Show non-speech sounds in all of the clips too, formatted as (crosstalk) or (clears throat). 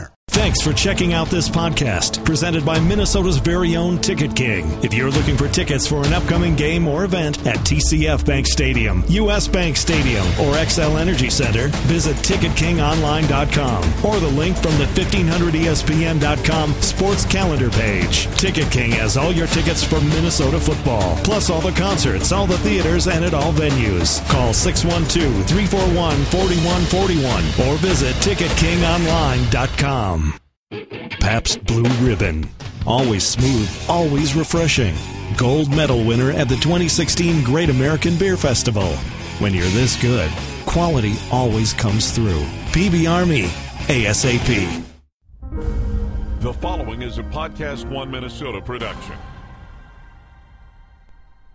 partner. Thanks for checking out this podcast presented by Minnesota's very own Ticket King. If you're looking for tickets for an upcoming game or event at TCF Bank Stadium, US Bank Stadium, or Xcel Energy Center, visit TicketKingOnline.com or the link from the E 1500ESPN.com sports calendar page. Ticket King has all your tickets for Minnesota football, plus all the concerts, all the theaters, and at all venues. Call 612 341 4141 or visit TicketKingOnline.com. Pabst Blue Ribbon. Always smooth, always refreshing. Gold medal winner at the 2016 Great American Beer Festival. When you're this good, quality always comes through. PBR me, ASAP. The following is a Podcast One Minnesota production.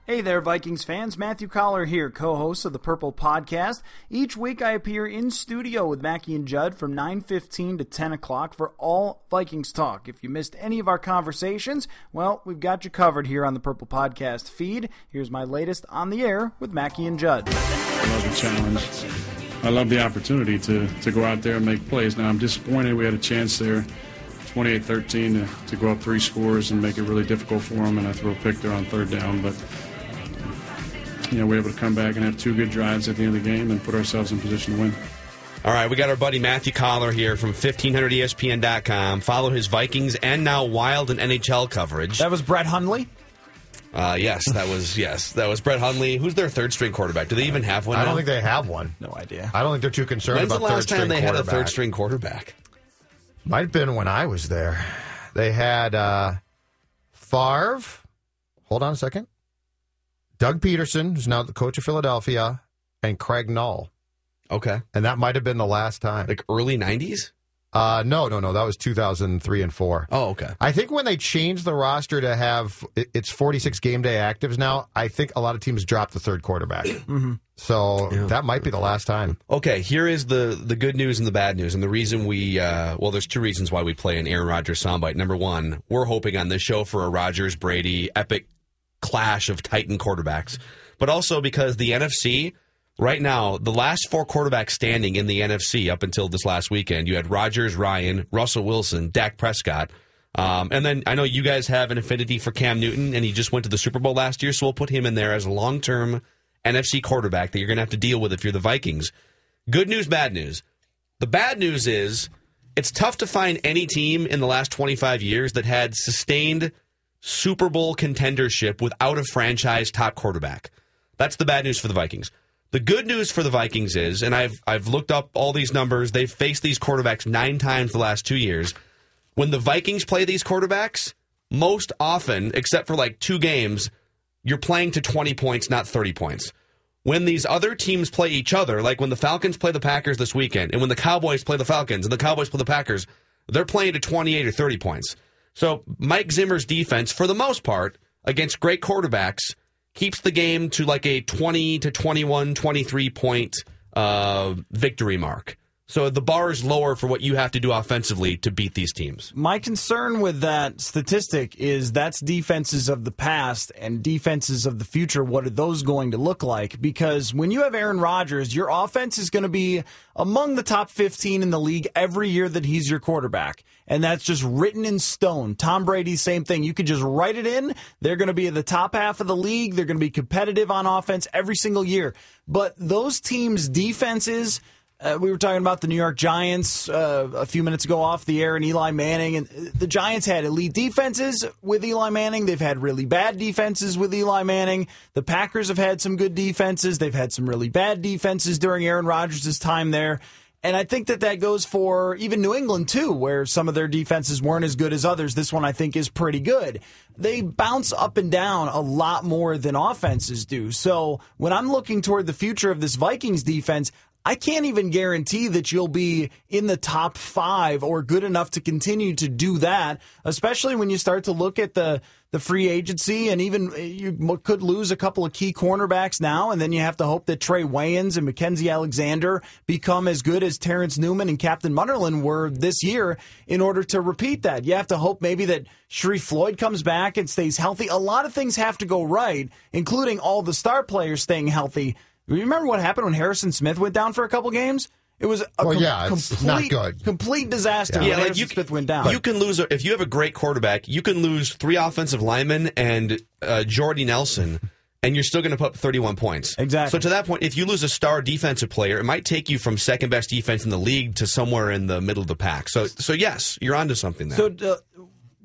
Hey there, Vikings fans. Matthew Coller here, co host of the Purple Podcast. Each week I appear in studio with Mackey and Judd from 9.15 to 10 o'clock for all Vikings talk. If you missed any of our conversations, well, we've got you covered here on the Purple Podcast feed. Here's my latest on the air with Mackey and Judd. I love the challenge. I love the opportunity to, to go out there and make plays. Now, I'm disappointed we had a chance there, 28-13, to, to go up three scores and make it really difficult for them, and I throw a pick there on third down. But, you know, we were able to come back and have two good drives at the end of the game and put ourselves in position to win. All right, we got our buddy Matthew Coller here from E 1500ESPN.com. Follow his Vikings and now Wild and NHL coverage. That was Brett Hundley. Uh, yes, that was yes, that was Brett Hundley. Who's their third string quarterback? Do they even have one? I now? don't think they have one. No idea. I don't think they're too concerned When's the about last third time string they had a third string quarterback? Might have been when I was there. They had uh, Favre. Hold on a second. Doug Pederson, who's now the coach of Philadelphia, and Craig Nall. Okay, And that might have been the last time. like early '90s. Uh, no, no, no. That was 2003 and 4. Oh, okay. I think when they changed the roster to have it's 46 game day actives now, I think a lot of teams dropped the third quarterback. (clears throat) mm-hmm. So that might be the last time. Okay, here is the the good news and the bad news, and the reason we uh, well, there's two reasons why we play an Aaron Rodgers soundbite. Number one, we're hoping on this show for a Rodgers Brady epic clash of Titan quarterbacks, but also because the NFC right now, the last four quarterbacks standing in the NFC up until this last weekend, you had Rodgers, Ryan, Russell Wilson, Dak Prescott. Um, and then I know you guys have an affinity for Cam Newton, and he just went to the Super Bowl last year, so we'll put him in there as a long term NFC quarterback that you're going to have to deal with if you're the Vikings. Good news, bad news. The bad news is it's tough to find any team in the last 25 years that had sustained Super Bowl contendership without a franchise top quarterback. That's the bad news for the Vikings. The good news for the Vikings is, and I've I've looked up all these numbers. They've faced these quarterbacks nine times the last two years. When the Vikings play these quarterbacks, most often, except for like two games, you're playing to 20 points, not 30 points. When these other teams play each other, like when the Falcons play the Packers this weekend, and when the Cowboys play the Falcons and the Cowboys play the Packers, they're playing to 28 or 30 points. So Mike Zimmer's defense, for the most part, against great quarterbacks, keeps the game to like a 20 to 21, 23 point uh, victory mark. So the bar is lower for what you have to do offensively to beat these teams. My concern with that statistic is that's defenses of the past and defenses of the future. What are those going to look like? Because when you have Aaron Rodgers, your offense is going to be among the top 15 in the league every year that he's your quarterback. And that's just written in stone. Tom Brady, same thing. You could just write it in. They're going to be in the top half of the league. They're going to be competitive on offense every single year. But those teams' defenses Uh, we were talking about the New York Giants uh, a few minutes ago off the air and Eli Manning. And the Giants had elite defenses with Eli Manning. They've had really bad defenses with Eli Manning. The Packers have had some good defenses. They've had some really bad defenses during Aaron Rodgers' time there. And I think that that goes for even New England, too, where some of their defenses weren't as good as others. This one, I think, is pretty good. They bounce up and down a lot more than offenses do. So when I'm looking toward the future of this Vikings defense, I can't even guarantee that you'll be in the top five or good enough to continue to do that, especially when you start to look at the, the free agency and even uh, you could lose a couple of key cornerbacks now. And then you have to hope that Trae Waynes and Mackenzie Alexander become as good as Terrence Newman and Captain Munnerlyn were this year in order to repeat that. You have to hope maybe that Sharrif Floyd comes back and stays healthy. A lot of things have to go right, including all the star players staying healthy Remember what happened when Harrison Smith went down for a couple games? It was a well, com- yeah, complete, not good. Complete disaster. Yeah, yeah like you, Smith went down. You can lose a, if you have a great quarterback. You can lose three offensive linemen and uh, Jordy Nelson, and you're still going to put up 31 points. Exactly. So to that point, if you lose a star defensive player, it might take you from second best defense in the league to somewhere in the middle of the pack. So, so yes, you're onto something there. So, uh,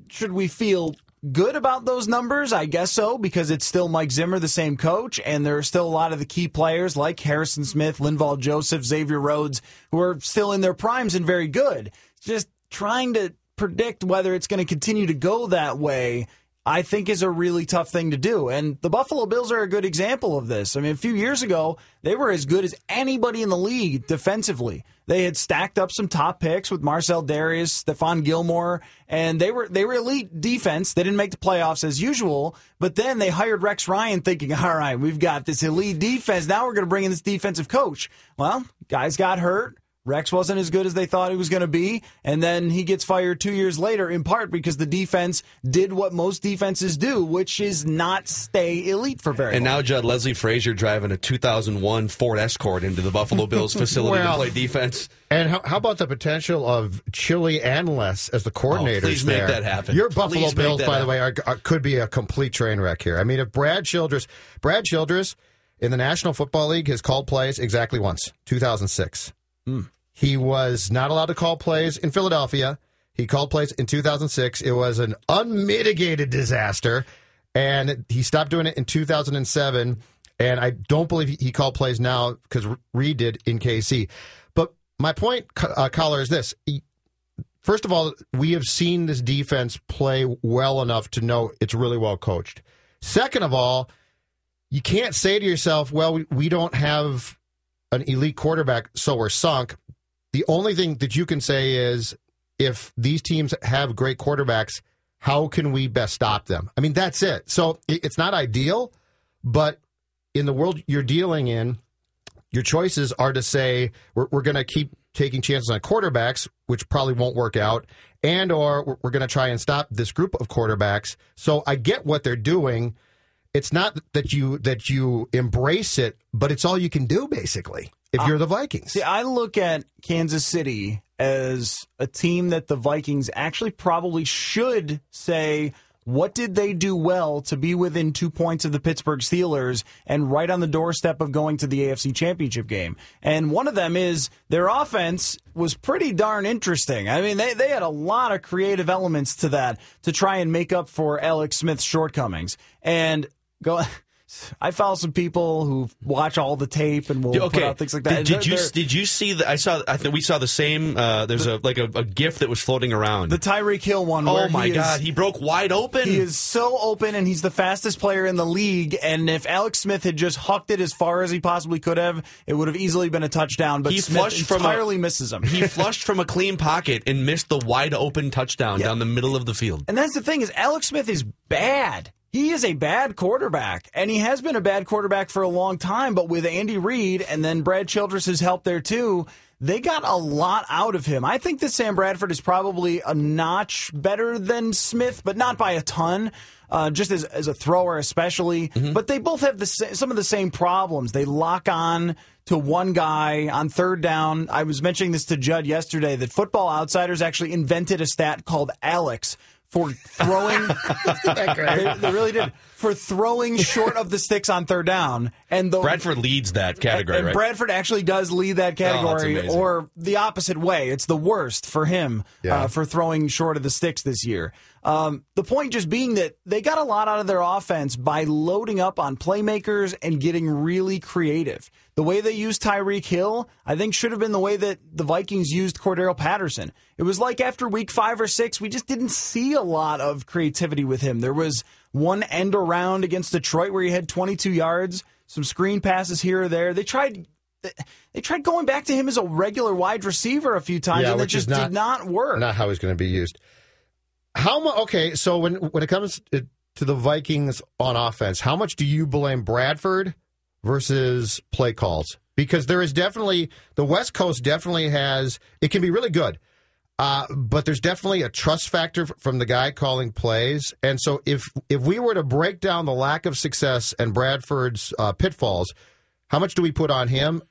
should we feel good about those numbers? I guess so, because it's still Mike Zimmer, the same coach, and there are still a lot of the key players like Harrison Smith, Linval Joseph, Xavier Rhodes, who are still in their primes and very good. Just trying to predict whether it's going to continue to go that way I think is a really tough thing to do. And the Buffalo Bills are a good example of this. I mean, a few years ago, they were as good as anybody in the league defensively. They had stacked up some top picks with Marcel Dareus, Stephon Gilmore, and they were they were elite defense. They didn't make the playoffs as usual, but then they hired Rex Ryan thinking, "All right, we've got this elite defense. Now we're going to bring in this defensive coach." Well, guys got hurt. Rex wasn't as good as they thought he was going to be, and then he gets fired two years later, in part because the defense did what most defenses do, which is not stay elite for very and long. And now Judd Leslie Frazier driving a 2001 Ford Escort into the Buffalo Bills facility well, to play defense. And how, how, about the potential of Chilly and Les as the coordinators? Oh, please there? make that happen. Your Buffalo please Bills, by happen. the way, are, are, could be a complete train wreck here. I mean, if Brad Childress, Brad Childress in the National Football League has called plays exactly once, 2006. Mm. He was not allowed to call plays in Philadelphia. He called plays in 2006. It was an unmitigated disaster, and he stopped doing it in 2007. And I don't believe he called plays now because Reid did in KC. But my point, uh, Coller, is this. First of all, we have seen this defense play well enough to know it's really well coached. Second of all, you can't say to yourself, well, we, we don't have an elite quarterback, so we're sunk. The only thing that you can say is if these teams have great quarterbacks, how can we best stop them? I mean, that's it. So it's not ideal, but in the world you're dealing in, your choices are to say we're, we're going to keep taking chances on quarterbacks, which probably won't work out, and or we're going to try and stop this group of quarterbacks. So I get what they're doing. It's not that you that you embrace it, but it's all you can do basically if uh, you're the Vikings. See, I look at Kansas City as a team that the Vikings actually probably should say, what did they do well to be within two points of the Pittsburgh Steelers and right on the doorstep of going to the AFC Championship game? And one of them is their offense was pretty darn interesting. I mean, they, they had a lot of creative elements to that to try and make up for Alex Smith's shortcomings. And go. (laughs) I follow some people who watch all the tape and will okay. put out things like that. Did, did you did you see the? I saw. I think we saw the same. Uh, there's the, a like a, a GIF that was floating around. The Tyreek Hill one. Oh my god, is, he broke wide open. He is so open, and he's the fastest player in the league. And if Alex Smith had just hucked it as far as he possibly could have, it would have easily been a touchdown. But he Smith flushed entirely from a, misses him. He (laughs) flushed from a clean pocket and missed the wide open touchdown yeah. down the middle of the field. And that's the thing is Alex Smith is bad. He is a bad quarterback, and he has been a bad quarterback for a long time. But with Andy Reid and then Brad Childress' help there too, they got a lot out of him. I think that Sam Bradford is probably a notch better than Smith, but not by a ton. Uh, just as, as a thrower, especially. Mm-hmm. But they both have the some of the same problems. They lock on to one guy on third down. I was mentioning this to Judd yesterday that Football Outsiders actually invented a stat called Alex for throwing. (laughs) they, they, really did for throwing short of the sticks on third down. And the Bradford leads that category, and right? Bradford actually does lead that category, amazing. or the opposite way. It's the worst for him Yeah. uh, for throwing short of the sticks this year. Um, the point just being that they got a lot out of their offense by loading up on playmakers and getting really creative. The way they used Tyreek Hill, I think, should have been the way that the Vikings used Cordarrelle Patterson. It was like after week five or six, we just didn't see a lot of creativity with him. There was one end around against Detroit where he had 22 yards, some screen passes here or there. They tried they tried going back to him as a regular wide receiver a few times, Yeah, and it which just not- did not work. Not how he's going to be used. How much? Okay, so when when it comes to the Vikings on offense, how much do you blame Bradford versus play calls? Because there is definitely the West Coast definitely has it can be really good, uh, but there's definitely a trust factor from the guy calling plays. And so if if we were to break down the lack of success and Bradford's uh, pitfalls, how much do we put on him,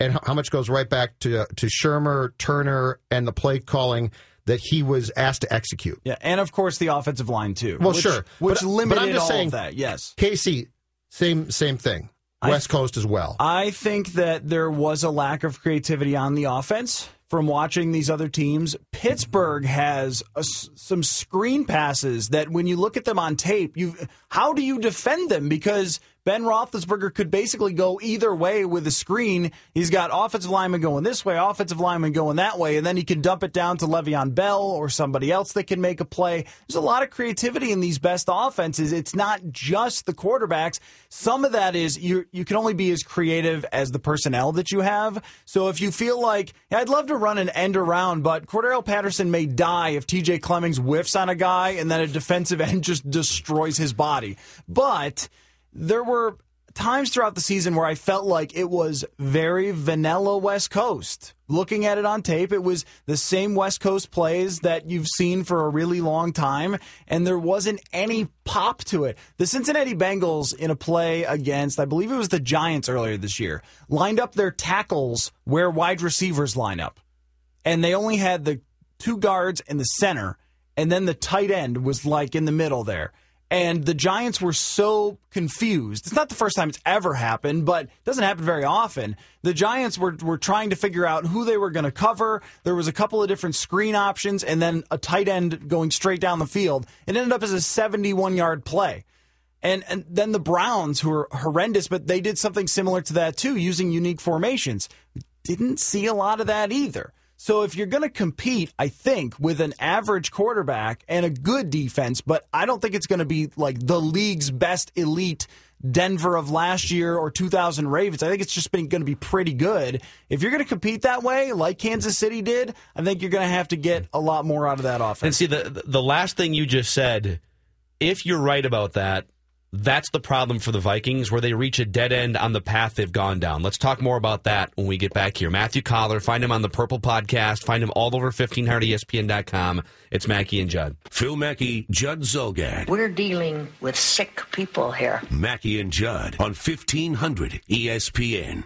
and how, much goes right back to to Shurmur, Turner, and the play calling that he was asked to execute? yeah, and of course the offensive line too. Well, which, sure. which But- but limited I'm just all saying- of that. Yes, KC, same same thing. I- West Coast as well. I think that there was a lack of creativity on the offense from watching these other teams. Pittsburgh has a some screen passes that, when you look at them on tape, you how do you defend them? Because Ben Roethlisberger could basically go either way with a screen. He's got offensive lineman going this way, offensive lineman going that way, and then he can dump it down to Le'Veon Bell or somebody else that can make a play. There's a lot of creativity in these best offenses. It's not just the quarterbacks. Some of that is you you can only be as creative as the personnel that you have. So if you feel like "Yeah, I'd love to run an end around, but Cordarrelle Patterson may die if TJ Clemmings whiffs on a guy and then a defensive (laughs) end just destroys his body. But there were times throughout the season where I felt like it was very vanilla West Coast. Looking at it on tape, it was the same West Coast plays that you've seen for a really long time, and there wasn't any pop to it. The Cincinnati Bengals, in a play against, I believe it was the Giants earlier this year, lined up their tackles where wide receivers line up. And they only had the two guards in the center, and then the tight end was like in the middle there. And the Giants were so confused. It's not the first time it's ever happened, but it doesn't happen very often. The Giants were, were trying to figure out who they were going to cover. There was a couple of different screen options and then a tight end going straight down the field. It ended up as a 71 yard play. And, and then the Browns, who are horrendous, but they did something similar to that too, using unique formations. Didn't see a lot of that either. So if you're going to compete, I think, with an average quarterback and a good defense, but I don't think it's going to be like the league's best elite Denver of last year or 2000 Ravens. I think it's just been going to be pretty good. If you're going to compete that way, like Kansas City did, I think you're going to have to get a lot more out of that offense. And see the the last thing you just said, if you're right about that, that's the problem for the Vikings where they reach a dead end on the path they've gone down. Let's talk more about that when we get back here. Matthew Coller, find him on the Purple Podcast, find him all over E 1500ESPN.com. It's Mackey and Judd. Phil Mackey, Judd Zulgad. We're dealing with sick people here. Mackey and Judd on E 1500 ESPN.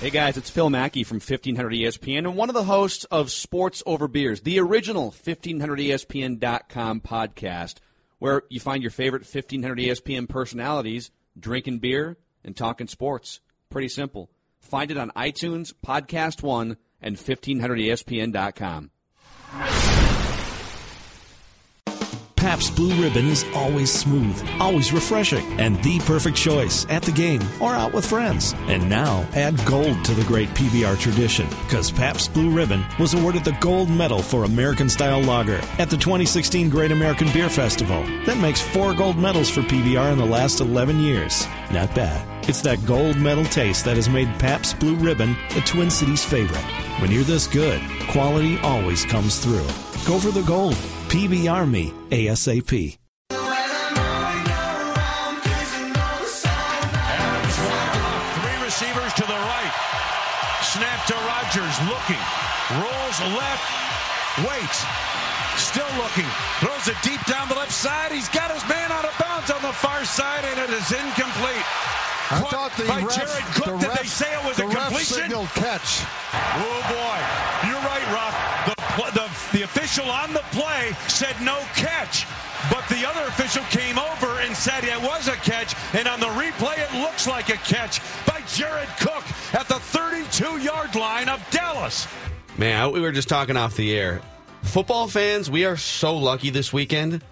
Hey guys, it's Phil Mackey from 1500 ESPN and one of the hosts of Sports Over Beers, the original 1500ESPN.com podcast, where you find your favorite 1500 ESPN personalities drinking beer and talking sports. Pretty simple. Find it on iTunes, Podcast One, and 1500ESPN.com. Pabst Blue Ribbon is always smooth, always refreshing, and the perfect choice at the game or out with friends. And now add gold to the great PBR tradition because Pabst Blue Ribbon was awarded the gold medal for American style lager at the 2016 Great American Beer Festival. That makes four gold medals for PBR in the last 11 years. Not bad. It's that gold medal taste that has made Pabst Blue Ribbon a Twin Cities favorite. When you're this good, quality always comes through. Go for the gold. PBR me ASAP. Three receivers to the right. Snap to Rodgers, looking. Rolls left. Waits. Still looking. Throws it deep down the left side. He's got his man out of bounds on the far side, and it is incomplete. I Caught thought the by ref, Jared the Cook. Did ref, they say it was the a ref completion? signaled catch. Oh boy, you're right, Rock. The pl- the official on the play said no catch. But the other official came over and said it was a catch. And on the replay, it looks like a catch by Jared Cook at the 32 yard line of Dallas. Man, we were just talking off the air. Football fans, we are so lucky this weekend.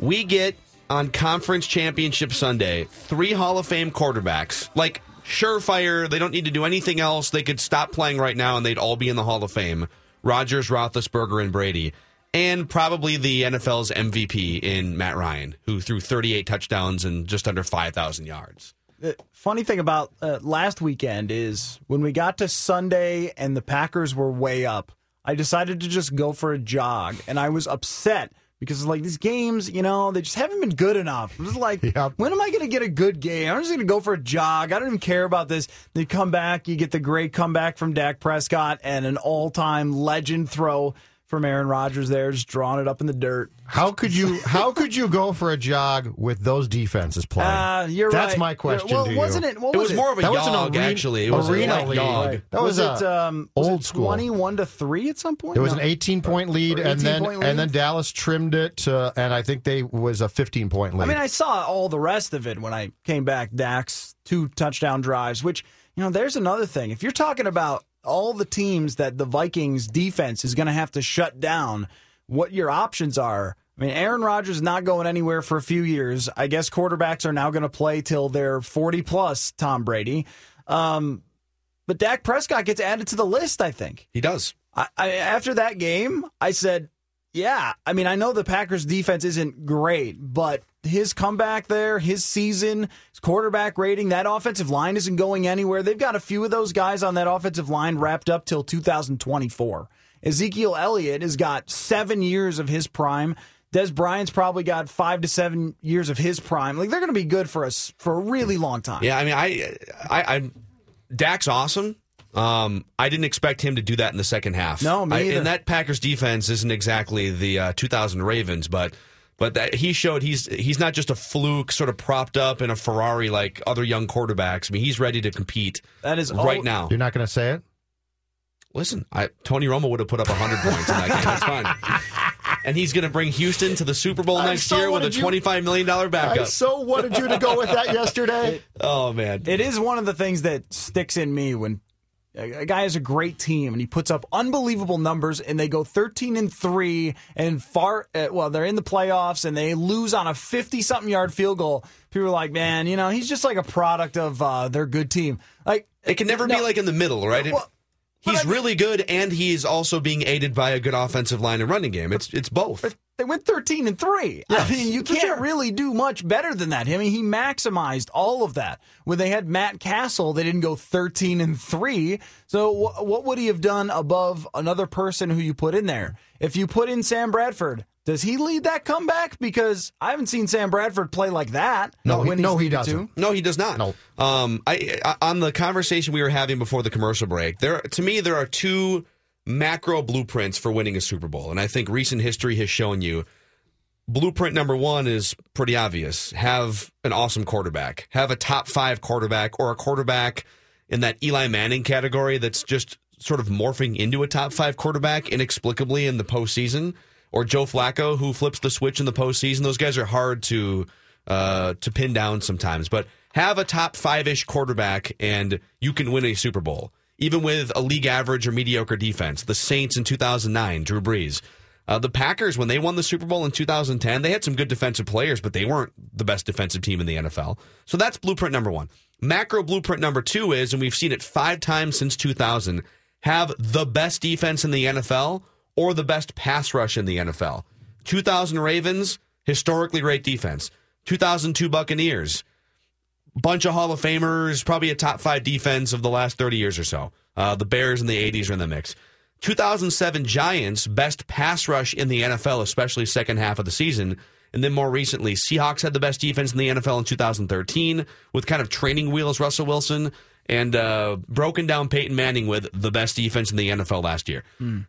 We get on Conference Championship Sunday three Hall of Fame quarterbacks. Like, surefire, they don't need to do anything else. They could stop playing right now and they'd all be in the Hall of Fame. Rodgers, Roethlisberger, and Brady. And probably the NFL's MVP in Matt Ryan, who threw 38 touchdowns and just under 5,000 yards. The funny thing about uh, last weekend is when we got to Sunday and the Packers were way up, I decided to just go for a jog, and I was upset because like these games, you know, they just haven't been good enough. I'm just like, Yep. when am I going to get a good game? I'm just going to go for a jog. I don't even care about this. They come back, you get the great comeback from Dak Prescott and an all-time legend throw from Aaron Rodgers there, just drawing it up in the dirt. How could you how could you go for a jog with those defenses playing? Uh, you're That's right. my question Well, to you. wasn't it? What It was, was more of a That was an yog, arena- actually. It was arena a like league. yog. That was, was, it a um, was old it school. twenty-one to three at some point. It was No. an 18 point lead, Or and then lead? and then Dallas trimmed it, uh, and I think they was a 15 point lead. I mean, I saw all the rest of it when I came back. Dak's two touchdown drives, which you know, there's another thing. If you're talking about all the teams that the Vikings defense is going to have to shut down, what your options are. I mean, Aaron Rodgers is not going anywhere for a few years. I guess quarterbacks are now going to play till they're 40 plus. Tom Brady, um, but Dak Prescott gets added to the list. I think. He does. I, I, after that game, I said, yeah. I mean, I know the Packers defense isn't great, but his comeback there, his season, his quarterback rating, that offensive line isn't going anywhere. They've got a few of those guys on that offensive line wrapped up till 2024. Ezekiel Elliott has got seven years of his prime. Dez Bryant's probably got five to seven years of his prime. Like they're going to be good for us for a really long time. Yeah, I mean, I, I, I Dak's awesome. Um, I didn't expect him to do that in the second half. No, me I, and that Packers defense isn't exactly the uh, 2000 Ravens, but but that he showed he's he's not just a fluke, sort of propped up in a Ferrari like other young quarterbacks. I mean, he's ready to compete. That is right all- now. You're not going to say it. Listen, I, Tony Romo would have put up 100 points in that game. That's fine. And he's going to bring Houston to the Super Bowl I next year with a $25 million backup. I so wanted you to go with that (laughs) yesterday. oh, man. It is one of the things that sticks in me when a guy has a great team and he puts up unbelievable numbers and they go 13 and 3 and far uh, well they're in the playoffs and they lose on a 50 something yard field goal people are like man you know he's just like a product of uh, their good team like It can never no, be like in the middle, right? Well, he's really good, and he's also being aided by a good offensive line and running game. It's it's both. They went 13 and 3 i mean you can't really do much better than that. I mean he maximized all of that. When they had Matt Cassel they didn't go 13 and 3 so wh- what would he have done above another person who you put in there? If you put in sam bradford does he lead that comeback? Because i haven't seen sam bradford play like that. No, he- no, he doesn't. to. No, he does not. No. Um, I, I on the conversation we were having before the commercial break, there to me there are two macro blueprints for winning a Super Bowl, and I think recent history has shown you. Blueprint number one is pretty obvious: have an awesome quarterback, have a top five quarterback, or a quarterback in that Eli Manning category that's just sort of morphing into a top five quarterback inexplicably in the postseason, or Joe Flacco who flips the switch in the postseason. Those guys are hard to uh, to pin down sometimes, but have a top five ish quarterback and you can win a Super Bowl, even with a league average or mediocre defense. The Saints in 2009, Drew Brees. Uh, the Packers, when they won the Super Bowl in 2010, they had some good defensive players, but they weren't the best defensive team in the NFL. So that's blueprint number one. Macro blueprint number two is, and we've seen it five times since 2000, have the best defense in the NFL or the best pass rush in the NFL. 2000 Ravens, historically great defense. 2002 Buccaneers, bunch of Hall of Famers, probably a top five defense of the last 30 years or so. Uh, the Bears in the 80s are in the mix. 2007 Giants, best pass rush in the NFL, especially second half of the season. And then more recently, Seahawks had the best defense in the NFL in 2013 with kind of training wheels Russell Wilson and uh, broken down Peyton Manning with the best defense in the NFL last year.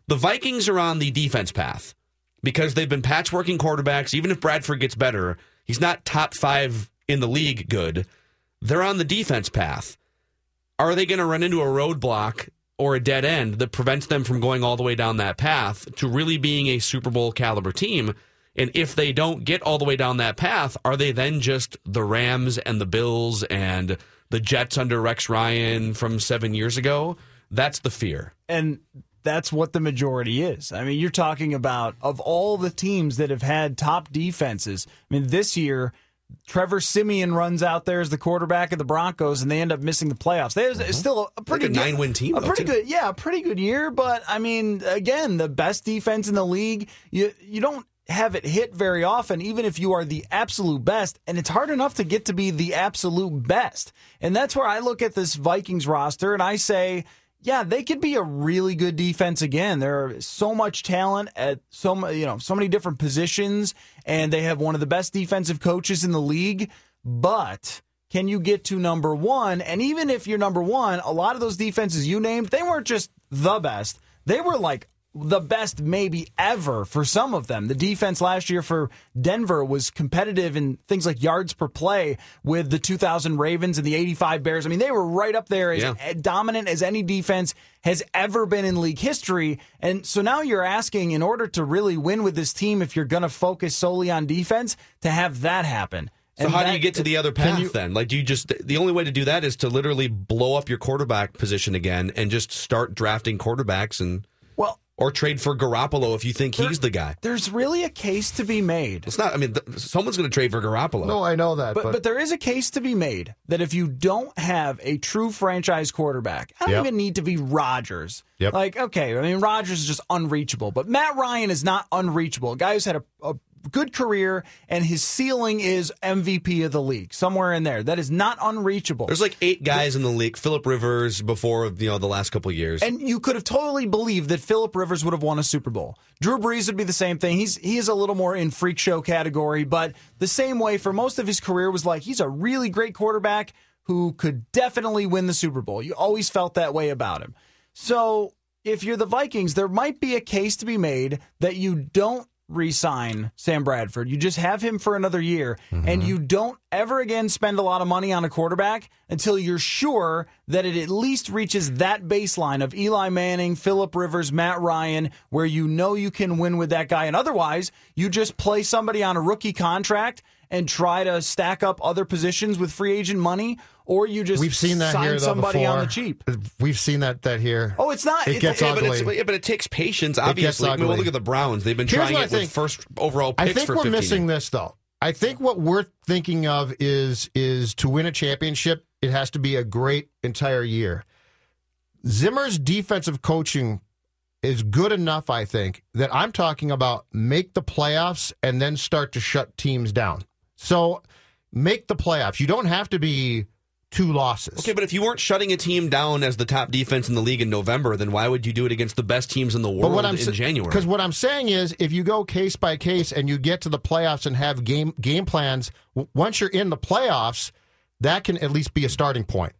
The Vikings are on the defense path because they've been patchworking quarterbacks. Even if Bradford gets better, he's not top five in the league good. They're on the defense path. Are they going to run into a roadblock or a dead end that prevents them from going all the way down that path to really being a Super Bowl caliber team. And if they don't get all the way down that path, are they then just the Rams and the Bills and the Jets under Rex Ryan from seven years ago? That's the fear. And that's what the majority is. I mean, you're talking about of all the teams that have had top defenses. I mean, this year, Trevor Siemian runs out there as the quarterback of the Broncos, and they end up missing the playoffs. There's it's uh-huh. still a pretty Like a good, nine-win team, a though, pretty too. good, yeah, a pretty good year. But I mean, again, the best defense in the league. You you don't have it hit very often, even if you are the absolute best. And it's hard enough to get to be the absolute best. And that's where I look at this Vikings roster and I say, yeah, they could be a really good defense again. There are so much talent at so you know so many different positions, and they have one of the best defensive coaches in the league. But can you get to number one? And even if you're number one, a lot of those defenses you named, they weren't just the best. They were like the best maybe ever for some of them. The defense last year for Denver was competitive in things like yards per play with the 2000 Ravens and the 85 Bears. I mean, they were right up there as Yeah. dominant as any defense has ever been in league history. And so now you're asking, in order to really win with this team, if you're going to focus solely on defense, to have that happen. So And how do you get to the other path you- then? Like, do you just the only way to do that is to literally blow up your quarterback position again and just start drafting quarterbacks and well, or trade for Garoppolo if you think he's the guy. There's really a case to be made. It's not. I mean, th- someone's going to trade for Garoppolo. No, I know that, But, but, but there is a case to be made that if you don't have a true franchise quarterback, I don't Yep. even need to be Rodgers. Yep. Like, okay, I mean, Rodgers is just unreachable, but Matt Ryan is not unreachable. A guy who's had a, a good career and his ceiling is MVP of the league, somewhere in there. That is not unreachable. There's like eight guys in the league. Philip Rivers before you know the last couple of years. And you could have totally believed that Philip Rivers would have won a Super Bowl. Drew Brees would be the same thing. He's he is a little more in freak show category, but the same way for most of his career was like he's a really great quarterback who could definitely win the Super Bowl. You always felt that way about him. So if you're the Vikings, there might be a case to be made that you don't re-sign Sam Bradford. You just have him for another year mm-hmm. and you don't ever again spend a lot of money on a quarterback until you're sure that it at least reaches that baseline of Eli Manning, Philip Rivers, Matt Ryan where you know you can win with that guy and otherwise you just play somebody on a rookie contract and try to stack up other positions with free agent money or you just we've seen that sign here though somebody before. on the cheap. We've seen that that here. Oh, it's not It it's- gets yeah, but, ugly. yeah, but it takes patience. Obviously, I mean, well, look at the Browns. They've been Here's trying it with think. first overall picks I think we're 15 missing years. this though. I think what we're thinking of is is to win a championship, it has to be a great entire year. Zimmer's defensive coaching is good enough, I think, that I'm talking about make the playoffs and then start to shut teams down. So make the playoffs. You don't have to be two losses. Okay, but if you weren't shutting a team down as the top defense in the league in November, then why would you do it against the best teams in the world what I'm in January? Because what I'm saying is, if you go case by case and you get to the playoffs and have game game plans, w- once you're in the playoffs, that can at least be a starting point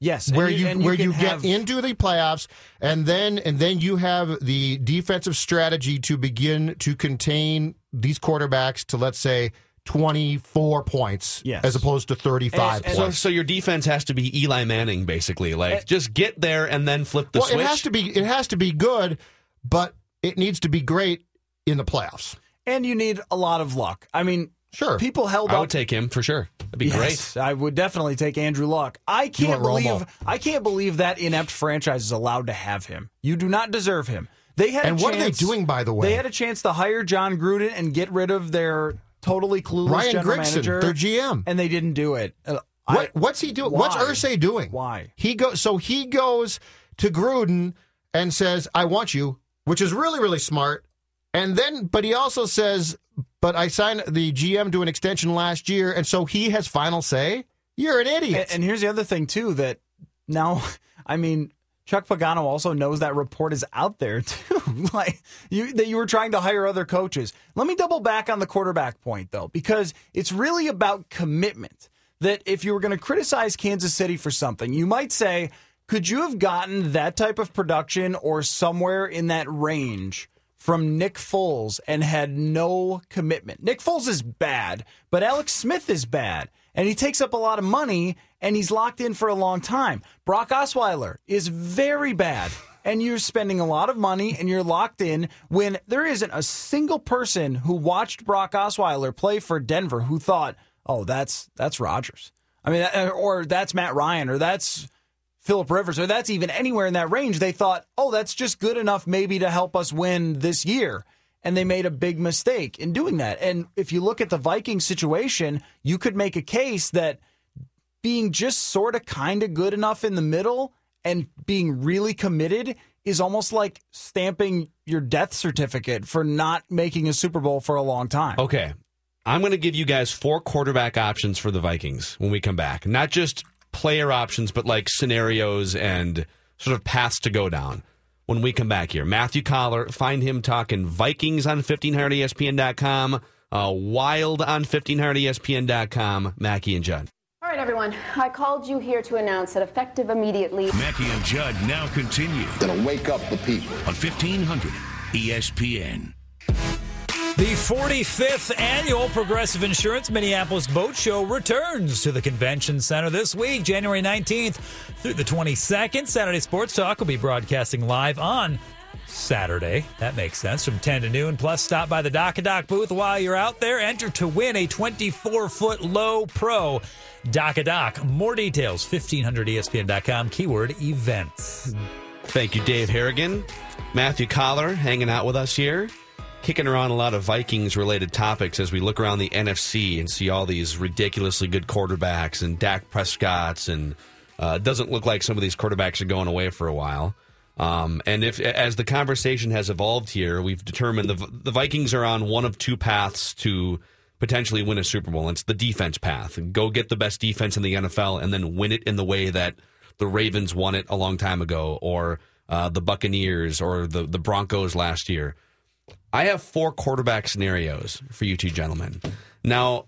Yes, and where you, and where can you have- get into the playoffs, and then and then you have the defensive strategy to begin to contain these quarterbacks to let's say 24 points, Yes. as opposed to 35 so, points. so your defense has to be Eli Manning, basically. Like, just get there and then flip the well, switch. it has to be it has to be good, but it needs to be great in the playoffs. and you need a lot of luck. I mean, Sure. people held I up would take him for sure. That'd be Yes, I would definitely take Andrew Luck. I can't believe I can't believe that inept franchise is allowed to have him. You do not deserve him. They had And what are they doing, by the way? They had a chance to hire Jon Gruden and get rid of their totally clueless Ryan general Grigson, manager, their GM. and they didn't do it. Uh, I- what's he doing? What's? Irsay doing? Why? He goes. So he goes to Gruden and says, "I want you," which is really really smart. And then, but he also says, "But I signed the GM to an extension last year, and so he has final say." You're an idiot. And, and here's the other thing too that now, (laughs) I mean, Chuck Pagano also knows that report is out there (laughs) too. like you that you were trying to hire other coaches. Let me double back on the quarterback point though, because it's really about commitment. That if you were going to criticize Kansas City for something, you might say, could you have gotten that type of production or somewhere in that range from Nick Foles and had no commitment. Nick Foles is bad, but Alex Smith is bad. And he takes up a lot of money and he's locked in for a long time. Brock Osweiler is very bad. And you're spending a lot of money and you're locked in when there isn't a single person who watched Brock Osweiler play for Denver who thought, oh, that's that's Rodgers. I mean, uh, or that's Matt Ryan, or that's Philip Rivers, or that's even anywhere in that range. They thought, oh, that's just good enough maybe to help us win this year. And they made a big mistake in doing that. And if you look at the Viking situation, you could make a case that being just sort of kind of good enough in the middle and being really committed is almost like stamping your death certificate for not making a Super Bowl for a long time. Okay. I'm going to give you guys four quarterback options for the Vikings when we come back. Not just player options, but like scenarios and sort of paths to go down when we come back here. Matthew Coller, find him talking Vikings on 1500ESPN.com, uh, Wild on 1500ESPN.com, Mackey and Judd. All right, everyone. I called you here to announce that effective immediately. Mackey and Judd now continue. Gonna wake up the people. On 1500 ESPN. The 45th annual Progressive Insurance Minneapolis Boat Show returns to the convention center this week, January 19th through the 22nd. Saturday Sports Talk will be broadcasting live on Saturday. That makes sense from 10 to noon. Plus, stop by the Doc and Doc booth while you're out there. Enter to win a 24 foot low pro Doc Doc. More details 1500ESPN.com, keyword events. Thank you, Dave Harrigan. Matthew Coller hanging out with us here kicking around a lot of Vikings related topics as we look around the NFC and see all these ridiculously good quarterbacks and Dak Prescott's and uh, doesn't look like some of these quarterbacks are going away for a while. Um, and if as the conversation has evolved here, we've determined the the Vikings are on one of two paths to potentially win a Super Bowl. It's the defense path. Go get the best defense in the NFL and then win it in the way that the Ravens won it a long time ago, or uh, the Buccaneers, or the the Broncos last year. I have four quarterback scenarios for you two gentlemen. Now,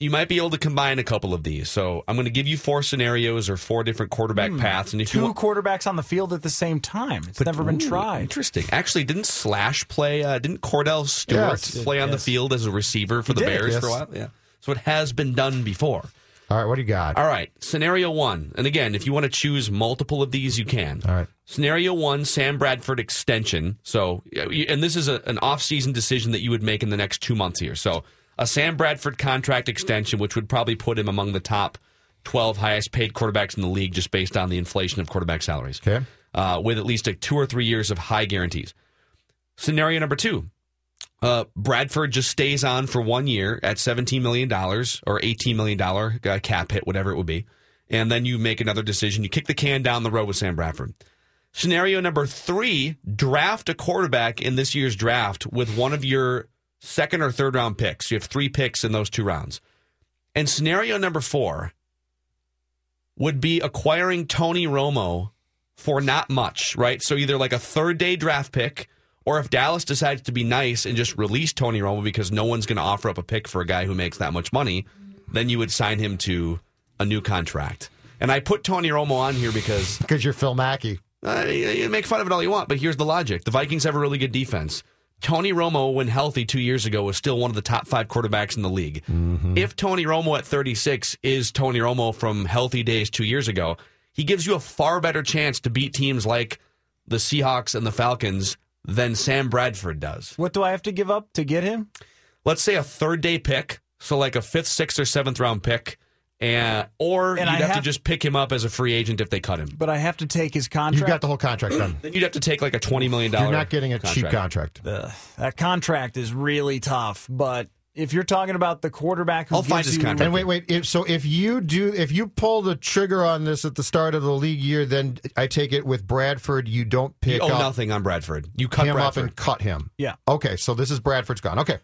you might be able to combine a couple of these. So I'm going to give you four scenarios or four different quarterback Hmm. paths. And if Two you want, quarterbacks on the field at the same time. It's never been Ooh, tried. Interesting. Actually, didn't Slash play? Uh, didn't Kordell Stewart Yes. play on the field as a receiver for He the did, Bears yes. for a while? Yeah. So it has been done before. All right, what do you got? All right. Scenario one. And again, if you want to choose multiple of these, you can. All right. Scenario one, Sam Bradford extension. So, and this is a, an off-season decision that you would make in the next two months here. So, a Sam Bradford contract extension, which would probably put him among the top 12 highest paid quarterbacks in the league just based on the inflation of quarterback salaries. Okay. Uh, with at least a two or three years of high guarantees. Scenario number two. Uh, Bradford just stays on for one year at $17 million or $18 million uh, cap hit, whatever it would be. And then you make another decision. You kick the can down the road with Sam Bradford. Scenario number three draft a quarterback in this year's draft with one of your second or third round picks. You have three picks in those two rounds. And scenario number four would be acquiring Tony Romo for not much, right? So either like a third day draft pick, or if Dallas decides to be nice and just release Tony Romo because no one's going to offer up a pick for a guy who makes that much money, then you would sign him to a new contract. And I put Tony Romo on here because (laughs) Because you're Phil Mackey. uh, you you make fun of it all you want, but here's the logic: the Vikings have a really good defense. Tony Romo, when healthy two years ago, was still one of the top five quarterbacks in the league. If Tony Romo at 36 is Tony Romo from healthy days two years ago, he gives you a far better chance to beat teams like the Seahawks and the Falcons than Sam Bradford does. What do I have to give up to get him? Let's say a third day pick, so like a fifth, sixth, or seventh round pick, and or And you'd I have, to just pick him up as a free agent if they cut him. But I have to take his contract. You've got the whole contract done. (clears throat) Then you'd have to take like a twenty million dollar. You're not getting a cheap contract. Ugh, that contract is really tough. But if you're talking about the quarterback who I'll find gives his you- contract. And wait, wait. If, so if you do, if you pull the trigger on this at the start of the league year, then I take it with Bradford, you don't pick You owe up nothing on Bradford. You cut him Bradford. up and cut him. Yeah. Okay, so this is Bradford's gone. Okay,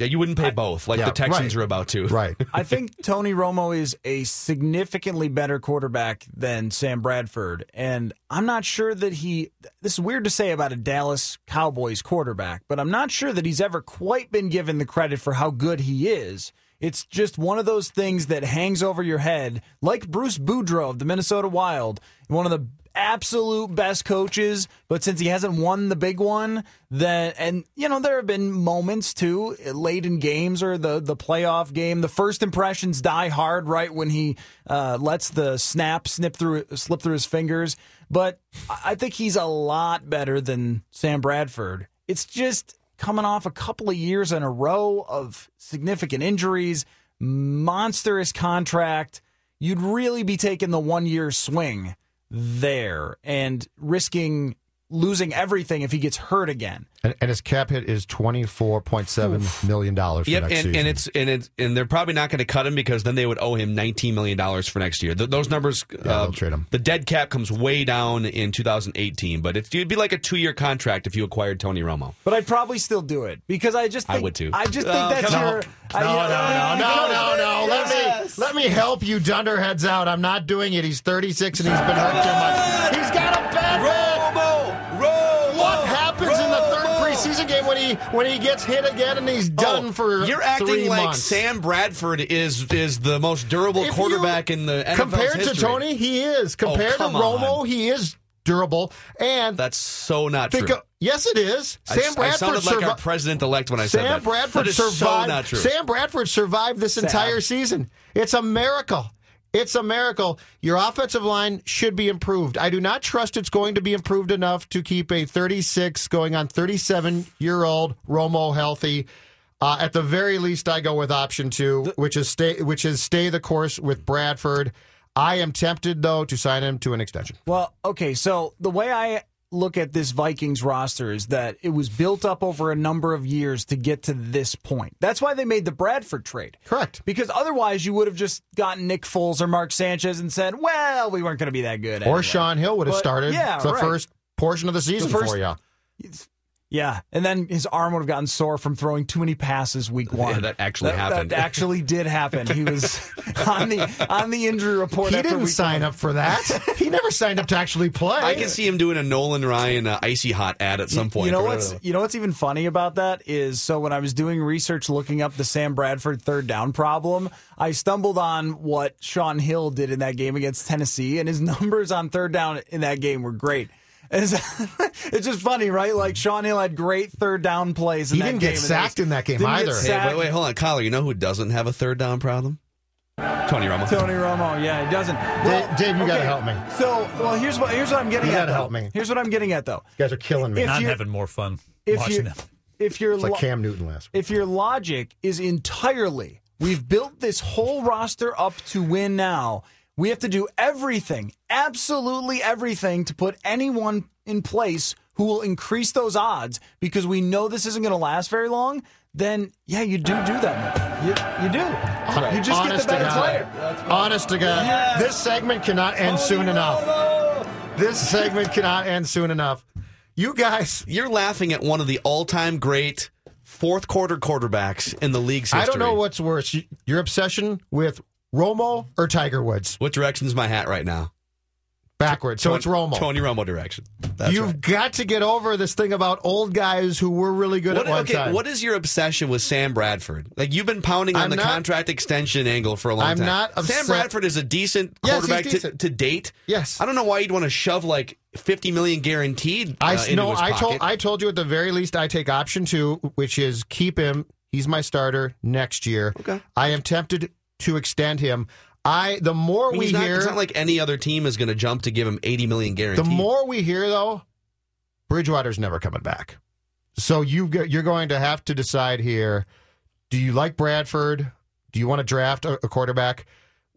Yeah, you wouldn't pay both like yeah, the Texans right. are about to. (laughs) right. I think Tony Romo is a significantly better quarterback than Sam Bradford. And I'm not sure that he, this is weird to say about a Dallas Cowboys quarterback, but I'm not sure that he's ever quite been given the credit for how good he is. It's just one of those things that hangs over your head, like Bruce Boudreau of the Minnesota Wild, one of the absolute best coaches, but since he hasn't won the big one, then and you know there have been moments too late in games or the the playoff game. The first impressions die hard right when he uh, lets the snap snip through slip through his fingers. But I think he's a lot better than Sam Bradford. It's just coming off a couple of years in a row of significant injuries, monstrous contract. You'd really be taking the one year swing there and risking losing everything if he gets hurt again. And, and his cap hit is twenty four point seven million dollars Yep, next and, season. and it's and it's and they're probably not going to cut him because then they would owe him nineteen million dollars for next year. Th- those numbers, uh, they'll trade him. The dead cap comes way down in 2018, but it's, it'd be like a two year contract if you acquired Tony Romo. But I'd probably still do it because I just I would too. I just think Oh, that's your. on. I- No, you no, no, no, no, no. Let Yes. me let me help you dunderheads out. I'm not doing it. He's 36 and he's been hurt too much. He's got a bad Romo, game when he when he gets hit again and he's oh, done Oh, for You're acting like months? Sam Bradford is is the most durable If you- quarterback in the NFL's compared to. Tony, he is. Oh, compared to Romo, on. he is durable. And That's so not true. of- yes, it is. I- Sam I, Bradford sounded like our president elect when I said Sam that. Bradford that is survived. So not true. Sam Bradford survived this entire season. It's a miracle. It's a miracle. Your offensive line should be improved. I do not trust it's going to be improved enough to keep a 36 going on 37 year old Romo healthy. Uh, at the very least, I go with option two, which is stay, which is stay the course with Bradford. I am tempted though to sign him to an extension. Well, okay, so the way I look at this Vikings roster is that it was built up over a number of years to get to this point. That's why they made the Bradford trade. Correct. Because otherwise you would have just gotten Nick Foles or Mark Sanchez and said, well, we weren't going to be that good. Or anyway." Shaun Hill would have But, started yeah, the right. first portion of the season first- for you. Yeah, and then his arm would have gotten sore from throwing too many passes week one. Yeah, that actually That- happened. That (laughs) actually did happen. He was (laughs) on the on the injury report. He after didn't week sign one. up for that. (laughs) he never signed up to actually play. I can see him doing a Nolan Ryan uh, icy hot ad at some point. You know what's whatever. you know what's even funny about that is so when I was doing research looking up the Sam Bradford third down problem, I stumbled on what Shaun Hill did in that game against Tennessee, and his numbers on third down in that game were great. It's, (laughs) it's just funny, right? Like Shaun Hill had great third down plays. In He that didn't game, get sacked was- in that game either. Hey, wait, wait, hold on, Coller. You know who doesn't have a third down problem? Tony Romo. Tony Romo, yeah, he doesn't. Dave, Dave, you got to help me. So, well, here's what here's what I'm getting at. You gotta though. help me. Here's what I'm getting at, though. You guys are killing me. If I'm having more fun If watching them. if you're It's like lo- Cam Newton last week. if your logic is entirely we've built this whole roster up to win now, we have to do everything, absolutely everything to put anyone in place who will increase those odds because we know this isn't going to last very long, then yeah, you do do that. Move. You, you do. You just Honest get the to better God. player. Honest to God. This segment cannot end soon enough. This segment cannot end soon enough. You guys, You're laughing at one of the all-time great fourth quarter quarterbacks in the league's history. I don't know what's worse, your obsession with Romo or Tiger Woods. What direction's my hat right now? Backwards. So it's Romo. Tony Romo direction. That's You've right. got to get over this thing about old guys who were really good What, at one okay, time. what is your obsession with Sam Bradford? Like you've been pounding on I'm the not- contract extension angle for a long I'm time. not Sam Bradford is a decent quarterback to, decent. to date. Yes. I don't know why you'd want to shove like fifty million guaranteed. Uh, I his I told I told you at the very least I take option two, which is keep him. He's my starter next year. Okay. I am tempted to extend him. I the more I mean, we not, hear, it's not like any other team is going to jump to give him eighty million guaranteed. the more we hear though, Bridgewater's never coming back. So you you're going to have to decide here. Do you like Bradford? Do you want to draft a, a quarterback?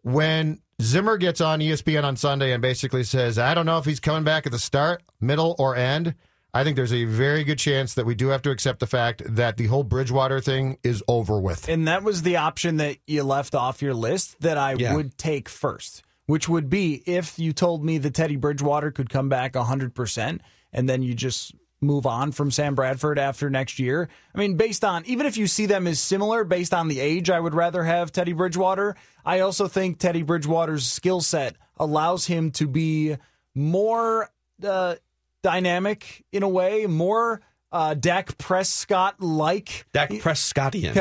When Zimmer gets on ESPN on Sunday and basically says, "I don't know if he's coming back at the start, middle, or end," I think there's a very good chance that we do have to accept the fact that the whole Bridgewater thing is over with. And that was the option that you left off your list that I Yeah. would take first, which would be if you told me that Teddy Bridgewater could come back 100% and then you just move on from Sam Bradford after next year. I mean, based on, even if you see them as similar based on the age, I would rather have Teddy Bridgewater. I also think Teddy Bridgewater's skill set allows him to be more uh, dynamic in a way, more. Uh, Dak Prescott like Dak Prescottian.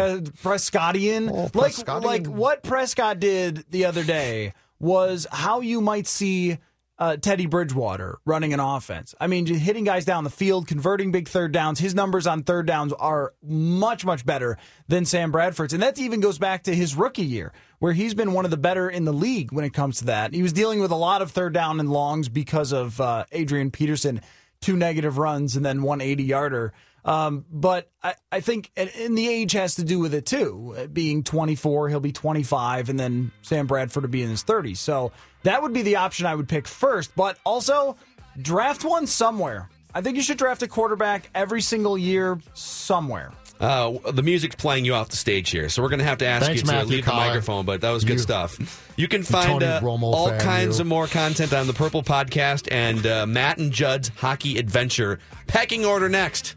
Prescottian. like, Prescottian. like what Prescott did the other day was how you might see uh, Teddy Bridgewater running an offense. I mean, hitting guys down the field, converting big third downs. His numbers on third downs are much, much better than Sam Bradford's. And that even goes back to his rookie year, where he's been one of the better in the league when it comes to that. He was dealing with a lot of third down and longs because of uh, Adrian Peterson, two negative runs and then one 80 yarder. Um, but I, I think, and the age has to do with it too. Being 24, he'll be 25, and then Sam Bradford will be in his 30s. So that would be the option I would pick first. But also, draft one somewhere. I think you should draft a quarterback every single year somewhere. Uh, the music's playing you off the stage here, so we're going to have to ask Thanks, you to Matthew leave Coller. the microphone. But that was good You- stuff. You can find uh, all fan, kinds you. of more content on the Purple Podcast and uh, Matt and Judd's Hockey Adventure. Pecking order next.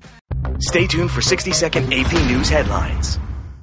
Stay tuned for 60 second AP News headlines.